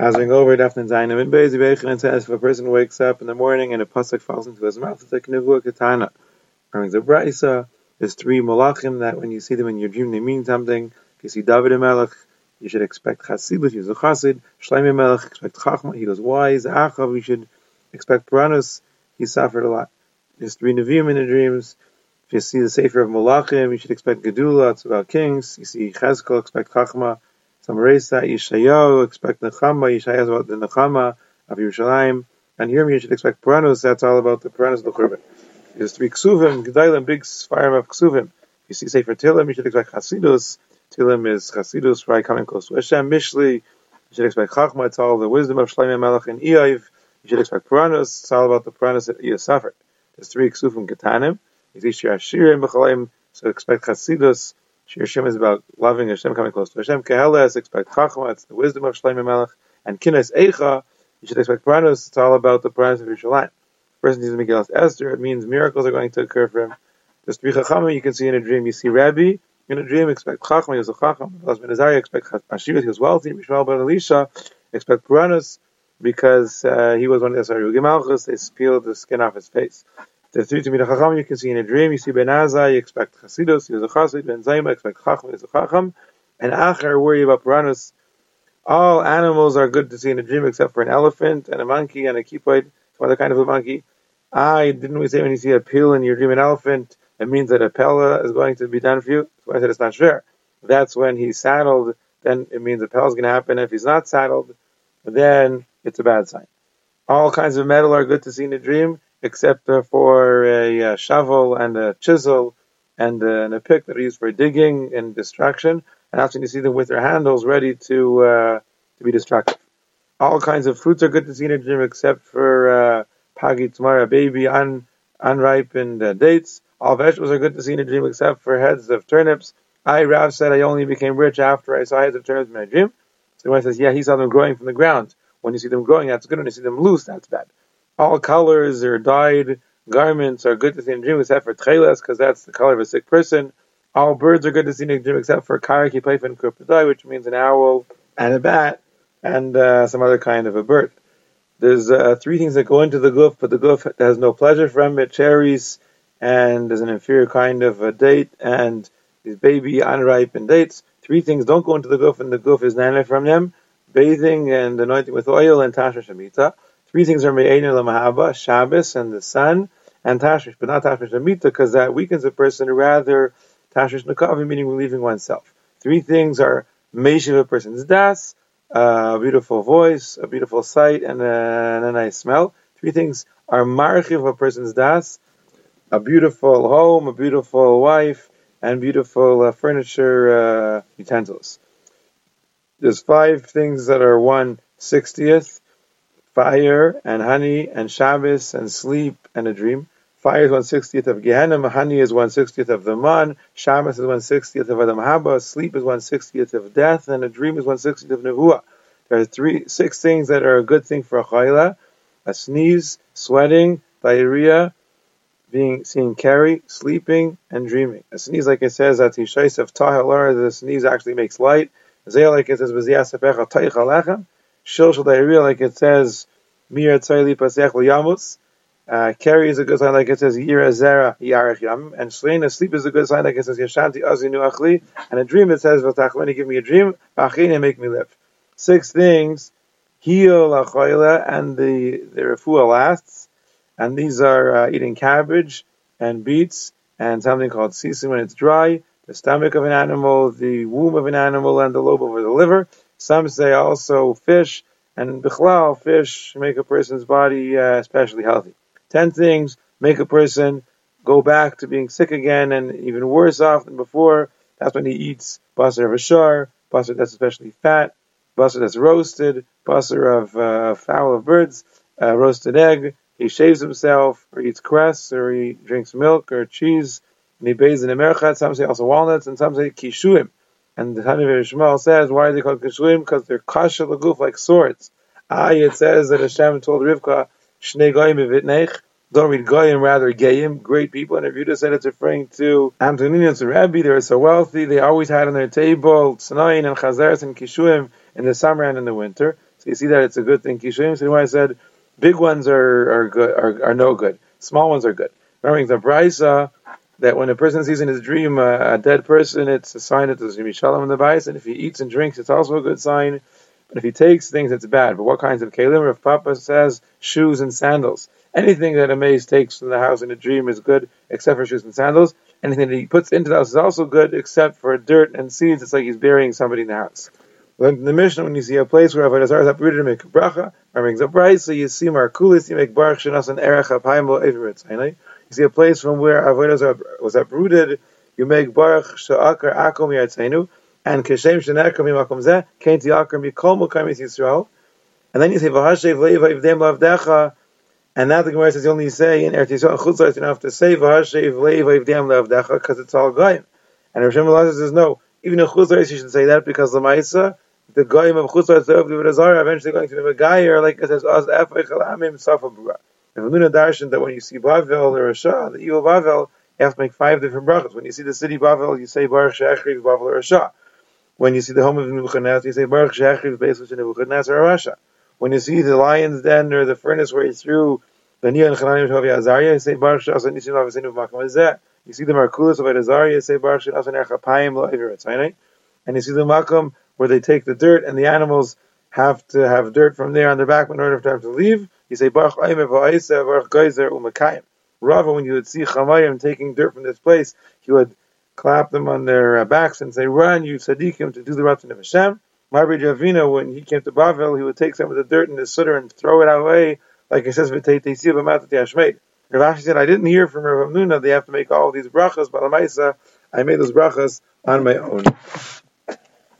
As we go over Daphne Zayin and Beis Yibeichen says if a person wakes up in the morning and a pasuk falls into his mouth, it's like Nevuah Katana. Brings a Brisa, there's three malachim that when you see them in your dream they mean something. If you see David Melech, you should expect Chasidus, he's a Chasid. Shlomo Melech, expect Chachma, he was wise. Achav, you should expect Paranus, he suffered a lot. There's three Nevi'im in the dreams. If you see the Sefer of Malachim, you should expect Gedula, it's about kings. You see Chezkel, expect Chachma. Samaresa, Yishayahu, expect Nechama, Yishaya is about the Nechama of Yerushalayim, and here you should expect Puranus, that's all about the Puranus of the Churban. There's three Ksuvim, Gedalim, big fire of Ksuvim. You see Sefer Tilim, you should expect Chasidus, Tilim is Chasidus, right, coming close to Hashem, Mishli, you should expect Chachma, it's all the wisdom of Shlomo Melech and Eiv, you should expect Puranus, it's all about the Puranus that Eiv suffered. There's three Ksuvim see Shir Hashirim, B'chalayim, so expect Chasidus, Shir Shem is about loving Hashem, coming close to Hashem. Keheles, expect Chachma, it's the wisdom of Shlomo Melech. And Kines Eicha, you should expect Pranos, it's all about the Pranos of Yerushalayim. Person to make Esther, it means miracles are going to occur for him. There's three Chachamim you can see in a dream. You see Rabbi, in a dream, expect Chachma, he was a Chacham. Velas ben Azariah, expect Ashivas, he was wealthy. Mishmael ben Elisha, expect Pranos, because uh, he was one of the Asari Malchus, they peeled the skin off his face. The three to Chacham you can see in a dream. You see Ben you expect Chasidus, a Chasid. Ben Zoma, expect Chacham, a Chacham. And Acher, worry about Puranus. All animals are good to see in a dream except for an elephant and a monkey and a kipoid, some other kind of a monkey. I didn't we say when you see a pill in your dream, an elephant, it means that a pella is going to be done for you. I said it's not fair. That's when he's saddled, then it means a pella is going to happen. If he's not saddled, then it's a bad sign. All kinds of metal are good to see in a dream except for a, a shovel and a chisel and a, and a, pick that are used for digging and destruction. And often you see them with their handles ready to uh, to be destructive. All kinds of fruits are good to see in a dream except for uh, pagi tomorrow, baby, un, unripened uh, dates. All vegetables are good to see in a dream except for heads of turnips. I, Rav, said I only became rich after I saw heads of turnips in my dream. So says, yeah, he saw them growing from the ground. When you see them growing, that's good. When you see them loose, that's bad all colors or dyed garments are good to see in a dream except for tchelas, because that's the color of a sick person. All birds are good to see in a dream except for karaki, and kurpadai, which means an owl and a bat and uh, some other kind of a bird. There's uh, three things that go into the goof, but the goof has no pleasure from it. Cherries, and there's an inferior kind of a date, and these baby unripened dates. Three things don't go into the goof, and the goof is nana from them. Bathing and anointing with oil and tasha shemitah. Three things are me'enu lamahaba, Shabbos and the sun, and tashmish, but not tashmish amita, because that weakens a person, rather tashmish nakavi, meaning relieving oneself. Three things are meishiv a person's das, a beautiful voice, a beautiful sight, and a, and a nice smell. Three things are marchiv a person's das, a beautiful home, a beautiful wife, and beautiful uh, furniture uh, utensils. There's five things that are one sixtieth fire and honey and Shabbos and sleep and a dream. Fire is one sixtieth of Gehenna, honey is one sixtieth of the man, Shabbos is one sixtieth of Olam Haba, sleep is one sixtieth of death, and a dream is one sixtieth of Nevuah. There are three, six things that are a good thing for a chayla: a sneeze, sweating, diarrhea, being seen carry, sleeping, and dreaming. A sneeze, like it says, at of Tahalar, the sneeze actually makes light. Zayah, like it says, Shil diarrhea, like it says, Mir Tzayli Pasech Yamus. Uh, carry is a good sign, like it says, Yira Zera Yarech Yam. And Shlein, sleep is a good sign, like it says, Yashanti Azinu Achli. And a dream, it says, Vatachmeni, give me a dream, Achine, make me live. Six things, heal Achoyla, and the, the refuah lasts. And these are uh, eating cabbage and beets and something called sisim when it's dry, the stomach of an animal, the womb of an animal, and the lobe over the liver. Some say also fish, and bichlal, fish make a person's body uh, especially healthy. Ten things make a person go back to being sick again and even worse off than before. That's when he eats basar of ashar, basar that's especially fat, basar that's roasted, basar of uh, fowl of birds, uh, roasted egg. He shaves himself, or eats cress, or he drinks milk or cheese, and he bathes in a merchat. Some say also walnuts, and some say kishuim. And the Tanya Shmuel says, why are they called Kishuim? Because they're kasha laguf, like swords. Ah, it says that Hashem told Rivka, Shnei goyim evitnech, don't read goyim, rather gayim, great people. And if you just said it's referring to Antoninus and Rabbi, they were so wealthy, they always had on their table Tzanayin and Chazaras and Kishuim in the summer and in the winter. So you see that it's a good thing. Kishim, so I said, big ones are, are good, are, are no good. Small ones are good. Remembering the brisa that when a person sees in his dream a, a dead person, it's a sign that there's going to be shalom in the bais, and if he eats and drinks, it's also a good sign. But if he takes things, it's bad. But what kinds of kelim? If Papa says shoes and sandals, anything that a maze takes from the house in a dream is good, except for shoes and sandals. Anything that he puts into the house is also good, except for dirt and seeds. It's like he's burying somebody in the house. in the Mishnah, when you see a place where Avodah Zarah is uprooted, make a bracha, or makes a price, so you see Markulis, you make Baruch Shenas and Erech Apayim Lo Eviritz. You see a place from where Avodah was uprooted, you make Baruch Sha'akar Akom Yatzenu, and Keshem Shenekar Mimakom Zeh, Kain Tiakar Mikol Mukam Yisrael. And then you say, V'hashev Leiva Ivdem Lavdecha, and now the Gemara says you only say in Eretz Yisrael Chutzlaritz, you don't have to say V'hashev Leiva Ivdem Lavdecha, because it's all Goyim. And Rosh Hashanah says, no, even in Chutzlaritz you should say that, because the Maisa, the Goyim of Chutzlaritz, the Avodah Zarah, eventually going to be a guy, like it says, Az Efay Chalamim Safa Bura. Luna Darshan that when you see Bavel or Rasha, the evil Bavel, you have to make five different brachas. When you see the city Bavel, you say Baruch Shechriv Bavel or Rasha. When you see the home of Nebuchadnezzar, you say Baruch Shechriv Beis Nebuchadnezzar or Rasha. When you see the lion's den or the furnace where he threw the Nia and Chananim Shavi Azariah, you say Baruch Shasa Nisim Avasinu Makam Azeh. You see the Markulis of Azariah, you say Baruch Shasa Nerchapayim Lo Evir And you see the Makam where they take the dirt and the animals have to have dirt from there on their back in order for them to leave. You say Baruch Aimer Va'isa Baruch Geyser Umakayim. Rava, when you would see Chamayim taking dirt from this place, he would clap them on their uh, backs and say, "Run, you tzaddikim, to do the Ratzon of Hashem." Marbi Javina, when he came to Bavel, he would take some of the dirt in his sutter and throw it away, like it says, "V'teitesi b'matat yashmeit." Rav Ashi said, "I didn't hear from Rav Nuna they have to make all these brachas, but I made those brachas on my own."